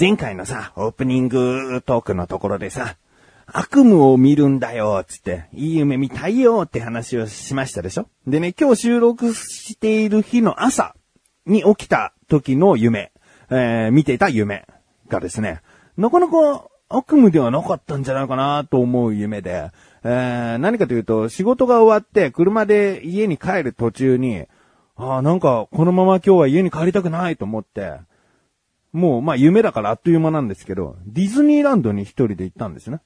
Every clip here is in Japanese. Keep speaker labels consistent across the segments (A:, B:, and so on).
A: 前回のさ、オープニングトークのところでさ、悪夢を見るんだよ、つって、いい夢見たいよって話をしましたでしょ？でね、今日収録している日の朝に起きた時の夢、えー、見ていた夢がですね、なかなか悪夢ではなかったんじゃないかなと思う夢で、えー、何かというと、仕事が終わって車で家に帰る途中に、ああ、なんかこのまま今日は家に帰りたくないと思って、もうまあ夢だからあっという間なんですけど、ディズニーランドに一人で行ったんですね。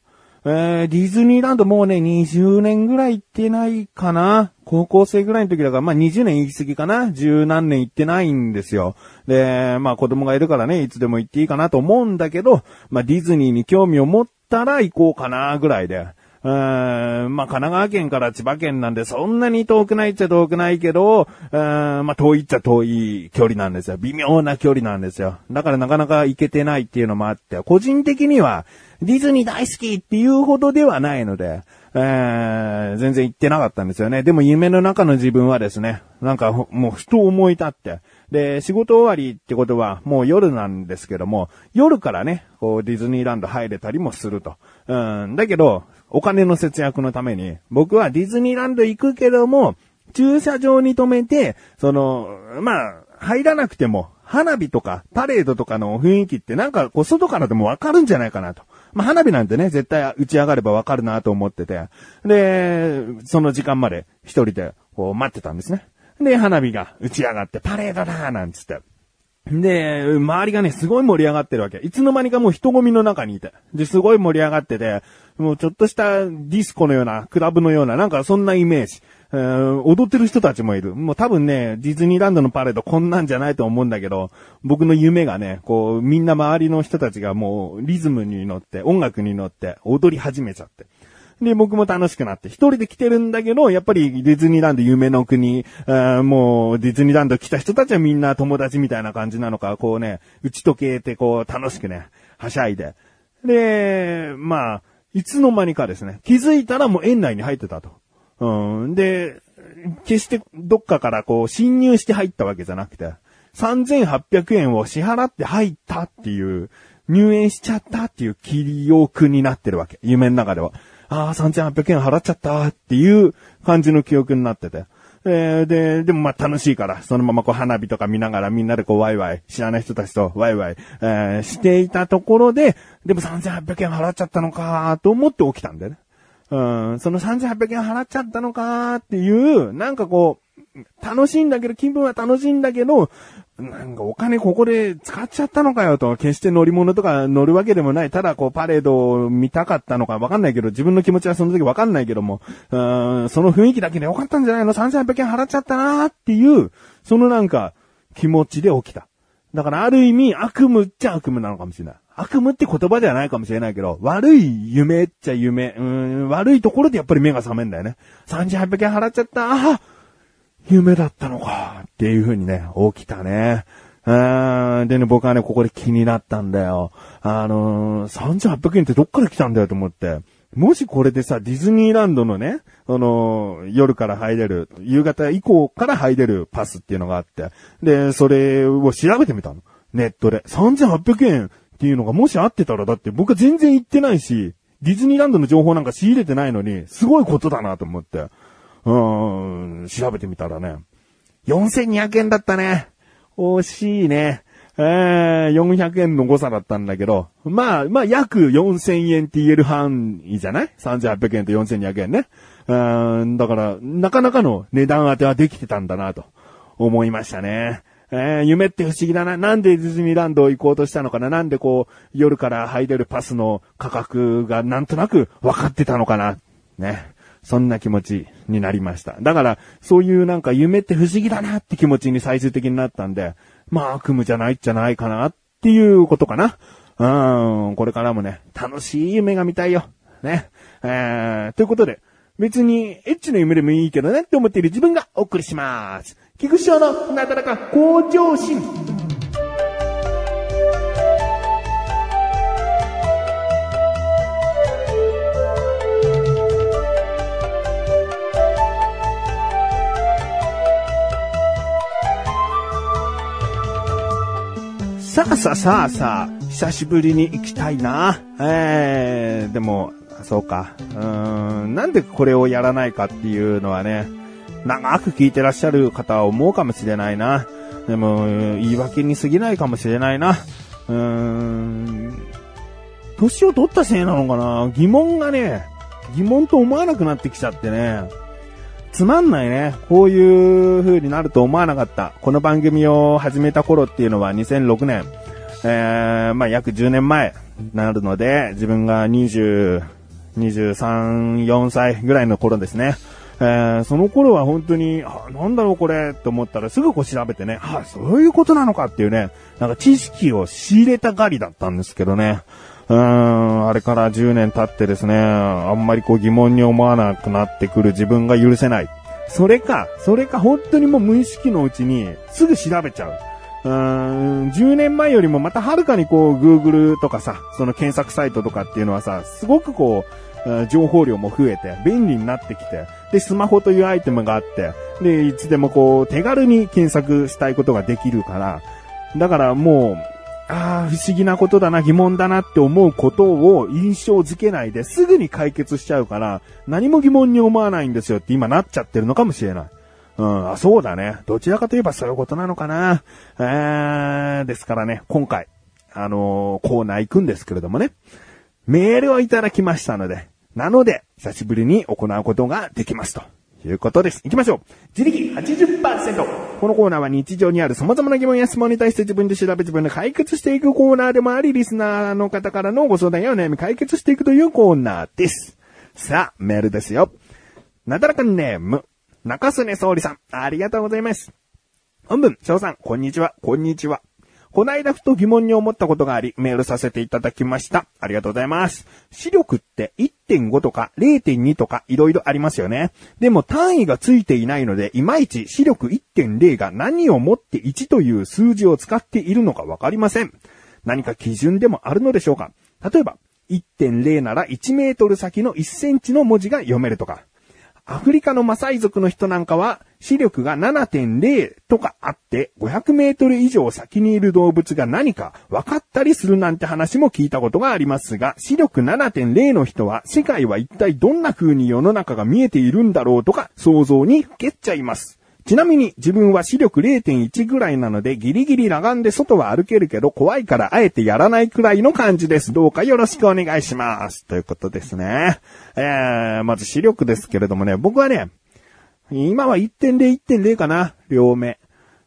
A: えー、ディズニーランドもうね、20年ぐらい行ってないかな。高校生ぐらいの時だから、まあ20年行き過ぎかな。十何年行ってないんですよ。で、まあ子供がいるからね、いつでも行っていいかなと思うんだけど、まあディズニーに興味を持ったら行こうかな、ぐらいで。うーん、まあ、神奈川県から千葉県なんでそんなに遠くないっちゃ遠くないけど、うーん、まあ、遠いっちゃ遠い距離なんですよ。微妙な距離なんですよ。だからなかなか行けてないっていうのもあって、個人的にはディズニー大好きっていうほどではないので、えー、全然行ってなかったんですよね。でも夢の中の自分はですね、なんかもうふと思い立って、で、仕事終わりってことはもう夜なんですけども、夜からね、こうディズニーランド入れたりもすると。うん、だけど、お金の節約のために、僕はディズニーランド行くけども、駐車場に止めて、その、まあ、入らなくても、花火とかパレードとかの雰囲気ってなんかこう外からでもわかるんじゃないかなと。まあ、花火なんてね、絶対打ち上がればわかるなと思ってて。で、その時間まで一人でこう待ってたんですね。で、花火が打ち上がってパレードだーなんつって。で、周りがね、すごい盛り上がってるわけ。いつの間にかもう人混みの中にいて。で、すごい盛り上がってて、もうちょっとしたディスコのような、クラブのような、なんかそんなイメージ。えー、踊ってる人たちもいる。もう多分ね、ディズニーランドのパレードこんなんじゃないと思うんだけど、僕の夢がね、こう、みんな周りの人たちがもうリズムに乗って、音楽に乗って踊り始めちゃって。で、僕も楽しくなって、一人で来てるんだけど、やっぱりディズニーランド夢の国、あもうディズニーランド来た人たちはみんな友達みたいな感じなのか、こうね、打ち解けてこう楽しくね、はしゃいで。で、まあ、いつの間にかですね、気づいたらもう園内に入ってたと。うん。で、決してどっかからこう侵入して入ったわけじゃなくて、3800円を支払って入ったっていう、入園しちゃったっていう記憶になってるわけ。夢の中では。ああ、3800円払っちゃったっていう感じの記憶になってて。えー、で、でもまあ楽しいから、そのままこう花火とか見ながらみんなでこうワイワイ、知らない人たちとワイワイ、えー、していたところで、でも3800円払っちゃったのかと思って起きたんだよね。うん、その3800円払っちゃったのかっていう、なんかこう、楽しいんだけど、気分は楽しいんだけど、なんかお金ここで使っちゃったのかよと、決して乗り物とか乗るわけでもない。ただこうパレードを見たかったのかわかんないけど、自分の気持ちはその時わかんないけども、うん、その雰囲気だけでよかったんじゃないの ?3800 円払っちゃったなーっていう、そのなんか気持ちで起きた。だからある意味悪夢っちゃ悪夢なのかもしれない。悪夢って言葉ではないかもしれないけど、悪い夢っちゃ夢、うん、悪いところでやっぱり目が覚めんだよね。3800円払っちゃった。ああ夢だったのかっていう風にね、起きたね。うん、でね、僕はね、ここで気になったんだよ。あのー、3800円ってどっから来たんだよと思って。もしこれでさ、ディズニーランドのね、あのー、夜から入れる、夕方以降から入れるパスっていうのがあって、で、それを調べてみたの。ネットで。3800円っていうのがもしあってたら、だって僕は全然行ってないし、ディズニーランドの情報なんか仕入れてないのに、すごいことだなと思って。うん、調べてみたらね、4200円だったね。惜しいね。えー、400円の誤差だったんだけど、まあ、まあ、約4000円って言える範囲じゃない ?3800 円と4200円ね。うん、だから、なかなかの値段当てはできてたんだなと思いましたね。えー、夢って不思議だな。なんでディズニーランド行こうとしたのかな？なんでこう、夜から入れるパスの価格がなんとなく分かってたのかな？ね。そんな気持ちになりました。だから、そういうなんか夢って不思議だなって気持ちに最終的になったんで、まあ悪夢じゃないじゃないかなっていうことかな。うん、これからもね、楽しい夢が見たいよ。ね。えー、ということで、別にエッチな夢でもいいけどねって思っている自分がお送りします。菊池のなだらか向上心。さあさあさあさあ、久しぶりに行きたいな。えー、でも、そうか。うーん、なんでこれをやらないかっていうのはね、長く聞いてらっしゃる方は思うかもしれないな。でも、言い訳に過ぎないかもしれないな。うーん、年を取ったせいなのかな疑問がね、疑問と思わなくなってきちゃってね。つまんないね。こういう風になると思わなかった。この番組を始めた頃っていうのは2006年。えー、まあ約10年前になるので、自分が20、23、4歳ぐらいの頃ですね。えー、その頃は本当に、あ、なんだろうこれって思ったらすぐこう調べてね、あ、そういうことなのかっていうね、なんか知識を仕入れたがりだったんですけどね。うーん、あれから10年経ってですね、あんまりこう疑問に思わなくなってくる自分が許せない。それか、それか本当にもう無意識のうちにすぐ調べちゃう。うーん、10年前よりもまたはるかにこう Google とかさ、その検索サイトとかっていうのはさ、すごくこう、情報量も増えて、便利になってきて、で、スマホというアイテムがあって、で、いつでもこう、手軽に検索したいことができるから、だからもう、ああ、不思議なことだな、疑問だなって思うことを印象づけないですぐに解決しちゃうから、何も疑問に思わないんですよって今なっちゃってるのかもしれない。うん、あ、そうだね。どちらかといえばそういうことなのかな。えー、ですからね、今回、あのー、コーナー行くんですけれどもね、メールをいただきましたので、なので、久しぶりに行うことができますと。ということです。行きましょう。自力80%。このコーナーは日常にある様々な疑問や質問に対して自分で調べ自分で解決していくコーナーでもあり、リスナーの方からのご相談やお悩み解決していくというコーナーです。さあ、メールですよ。なだらかネーム、中曽根総理さん、ありがとうございます。本文、翔さん、こんにちは、こんにちは。こないだふと疑問に思ったことがあり、メールさせていただきました。ありがとうございます。視力って1.5とか0.2とか色々ありますよね。でも単位がついていないので、いまいち視力1.0が何をもって1という数字を使っているのかわかりません。何か基準でもあるのでしょうか例えば、1.0なら1メートル先の1センチの文字が読めるとか。アフリカのマサイ族の人なんかは、視力が7.0とかあって、500メートル以上先にいる動物が何か分かったりするなんて話も聞いたことがありますが、視力7.0の人は、世界は一体どんな風に世の中が見えているんだろうとか、想像にふけっちゃいます。ちなみに自分は視力0.1ぐらいなのでギリギリ裸眼で外は歩けるけど怖いからあえてやらないくらいの感じです。どうかよろしくお願いします。ということですね。えー、まず視力ですけれどもね、僕はね、今は1.0、1.0かな、両目。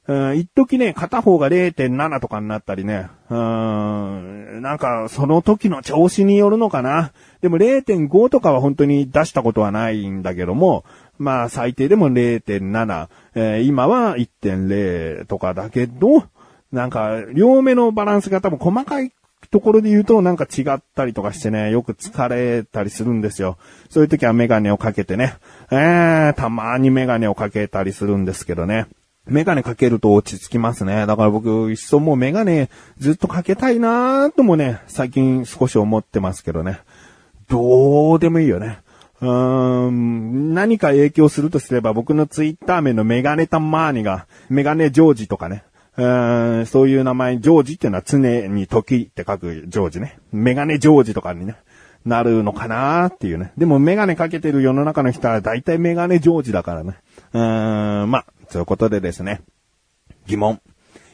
A: うん、一時ね、片方が0.7とかになったりね。うん、なんか、その時の調子によるのかな。でも0.5とかは本当に出したことはないんだけども、まあ最低でも0.7、えー、今は1.0とかだけど、なんか、両目のバランスが多分細かいところで言うとなんか違ったりとかしてね、よく疲れたりするんですよ。そういう時はメガネをかけてね、えー、たまにメガネをかけたりするんですけどね。メガネかけると落ち着きますね。だから僕、いっそもうメガネずっとかけたいなーともね、最近少し思ってますけどね。どうでもいいよね。うーん、何か影響するとすれば僕のツイッター名のメガネタマーニが、メガネジョージとかね。うーん、そういう名前、ジョージっていうのは常に時って書くジョージね。メガネジョージとかにね、なるのかなーっていうね。でもメガネかけてる世の中の人は大体メガネジョージだからね。うーん、まあ、そういうことでですね。疑問。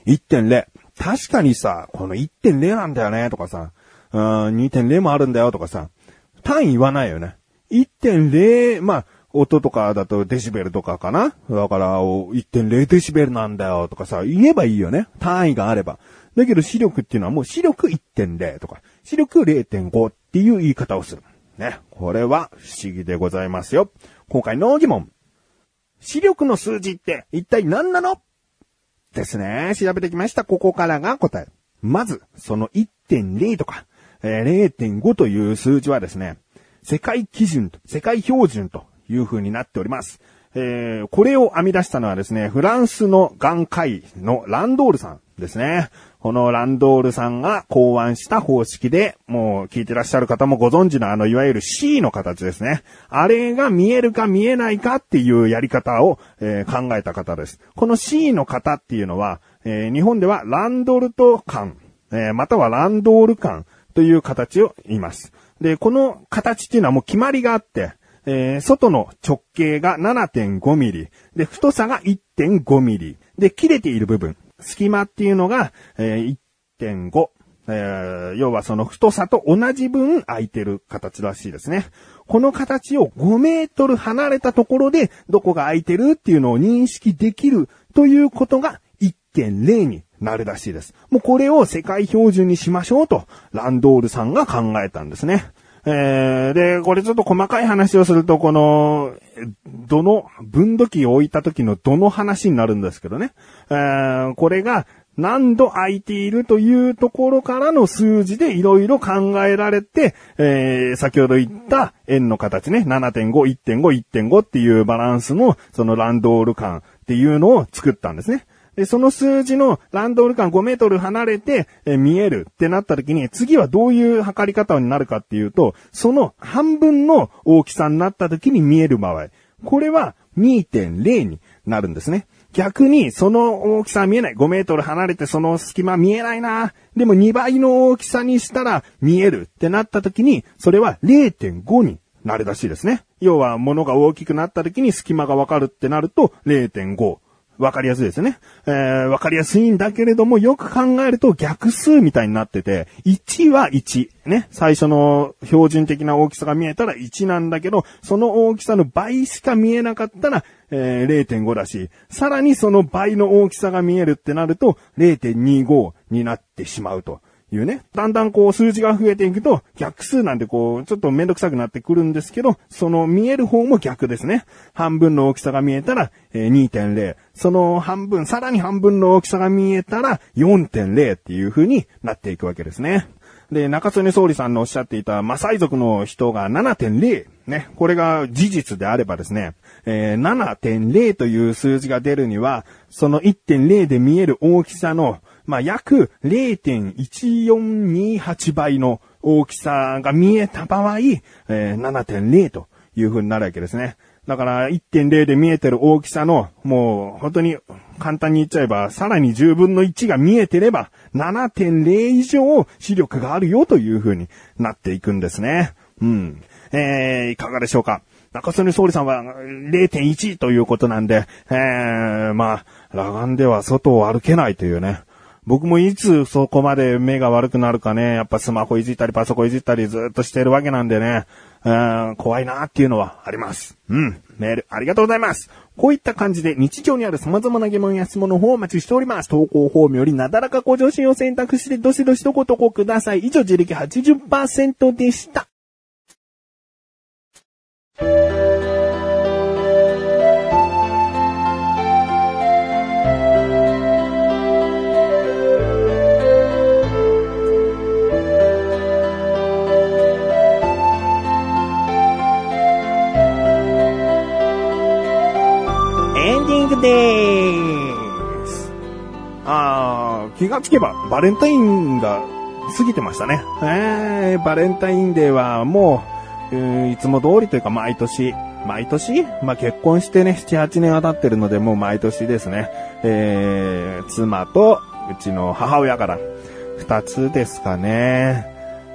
A: 1.0。確かにさ、この1.0なんだよね、とかさ、うん、2.0もあるんだよ、とかさ、単位言わないよね。1.0、まあ、音とかだとデシベルとかかなだから、1.0デシベルなんだよとかさ、言えばいいよね。単位があれば。だけど視力っていうのはもう視力1.0とか、視力0.5っていう言い方をする。ね。これは不思議でございますよ。今回の疑問。視力の数字って一体何なの？ですね。調べてきました。ここからが答え。まず、その1.0とか、え、0.5という数字はですね、世界基準と、世界標準という風になっております。えー、これを編み出したのはですね、フランスの眼科医のランドールさんですね。このランドールさんが考案した方式で、もう聞いてらっしゃる方もご存知のあの、いわゆる C の形ですね。あれが見えるか見えないかっていうやり方を、えー、考えた方です。この C の型っていうのは、えー、日本ではランドルト間えまたはランドール感という形を言います。で、この形っていうのはもう決まりがあって、えー外の直径が7.5ミリ、で、太さが1.5ミリ、で、切れている部分、隙間っていうのが、えー1.5、えー要はその太さと同じ分空いてる形らしいですね。この形を5メートル離れたところでどこが空いてるっていうのを認識できるということが1.0になるらしいです。もうこれを世界標準にしましょうと、ランドールさんが考えたんですね。えー、で、これちょっと細かい話をすると、この、どの、分度器を置いた時のどの話になるんですけどね。えー、これが何度空いているというところからの数字でいろいろ考えられて、えー、先ほど言った円の形ね、7.5、1.5、1.5っていうバランスの、そのランドール感っていうのを作ったんですね。で、その数字のランドール間5メートル離れて、え見えるってなった時に、次はどういう測り方になるかっていうと、その半分の大きさになった時に見える場合、これは2.0になるんですね。逆に、その大きさ見えない。5メートル離れてその隙間見えないな。でも2倍の大きさにしたら見えるってなった時に、それは0.5になるらしいですね。要は、物が大きくなった時に隙間がわかるってなると0.5。わかりやすいですね。えー、わかりやすいんだけれども、よく考えると逆数みたいになってて、1は1。ね。最初の標準的な大きさが見えたら1なんだけど、その大きさの倍しか見えなかったら、えー、0.5だし、さらにその倍の大きさが見えるってなると、0.25になってしまうと。いうね。だんだんこう数字が増えていくと逆数なんでこうちょっとめんどくさくなってくるんですけど、その見える方も逆ですね。半分の大きさが見えたら、え2.0。その半分、さらに半分の大きさが見えたら4.0っていう風になっていくわけですね。で、中曽根総理さんのおっしゃっていたマサイ族の人が7.0。ね。これが事実であればですね、えー7.0という数字が出るには、その1.0で見える大きさの、まあ、約0.1428倍の大きさが見えた場合、えー7.0という風になるわけですね。だから1.0で見えてる大きさの、もう本当に簡単に言っちゃえば、さらに10分の1が見えてれば、7.0以上視力があるよという風になっていくんですね。うん。えー、いかがでしょうか中曽根総理さんは0.1ということなんで、えー、まあ、裸眼では外を歩けないというね。僕もいつそこまで目が悪くなるかね、やっぱスマホいじったりパソコンいじったりずっとしてるわけなんでね、うん怖いなっていうのはあります。うん。メールありがとうございます。こういった感じで日常にある様々な疑問や質問の方をお待ちしております。投稿フォームよりなだらか向上心を選択してどしどしとご投稿ください。以上、自力80%でした。ディングです。あー、気がつけばバレンタインが過ぎてましたね。えー、バレンタインデーはもう、えーいつも通りというか毎年、毎年？まあ、結婚してね、7、8年は経ってるので、もう毎年ですね。えー、妻とうちの母親から2つですかね。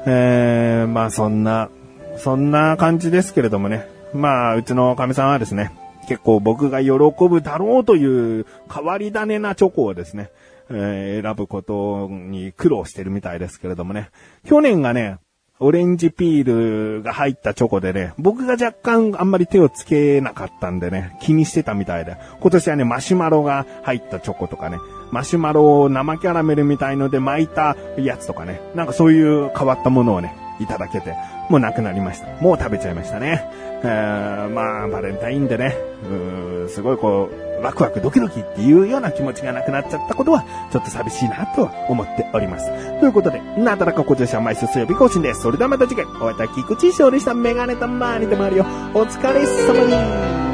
A: えー、まあそんな、そんな感じですけれどもね。まあ、うちの神さんはですね、結構僕が喜ぶだろうという変わり種なチョコをですね、えー選ぶことに苦労してるみたいですけれどもね。去年がね、オレンジピールが入ったチョコでね、僕が若干あんまり手をつけなかったんでね、気にしてたみたいで、今年はね、マシュマロが入ったチョコとかね、マシュマロを生キャラメルみたいので巻いたやつとかね、なんかそういう変わったものをね、いただけて、もうなくなりました。もう食べちゃいましたね。えーまあ、バレンタインでね、うーすごいこう、ワクワクドキドキっていうような気持ちがなくなっちゃったことは、ちょっと寂しいなとは思っております。ということで、なだらかご乗車毎週水曜日更新です。それではまた次回、お会いいたい菊池翔でした。メガネたまーにでもあるよ。お疲れ様に。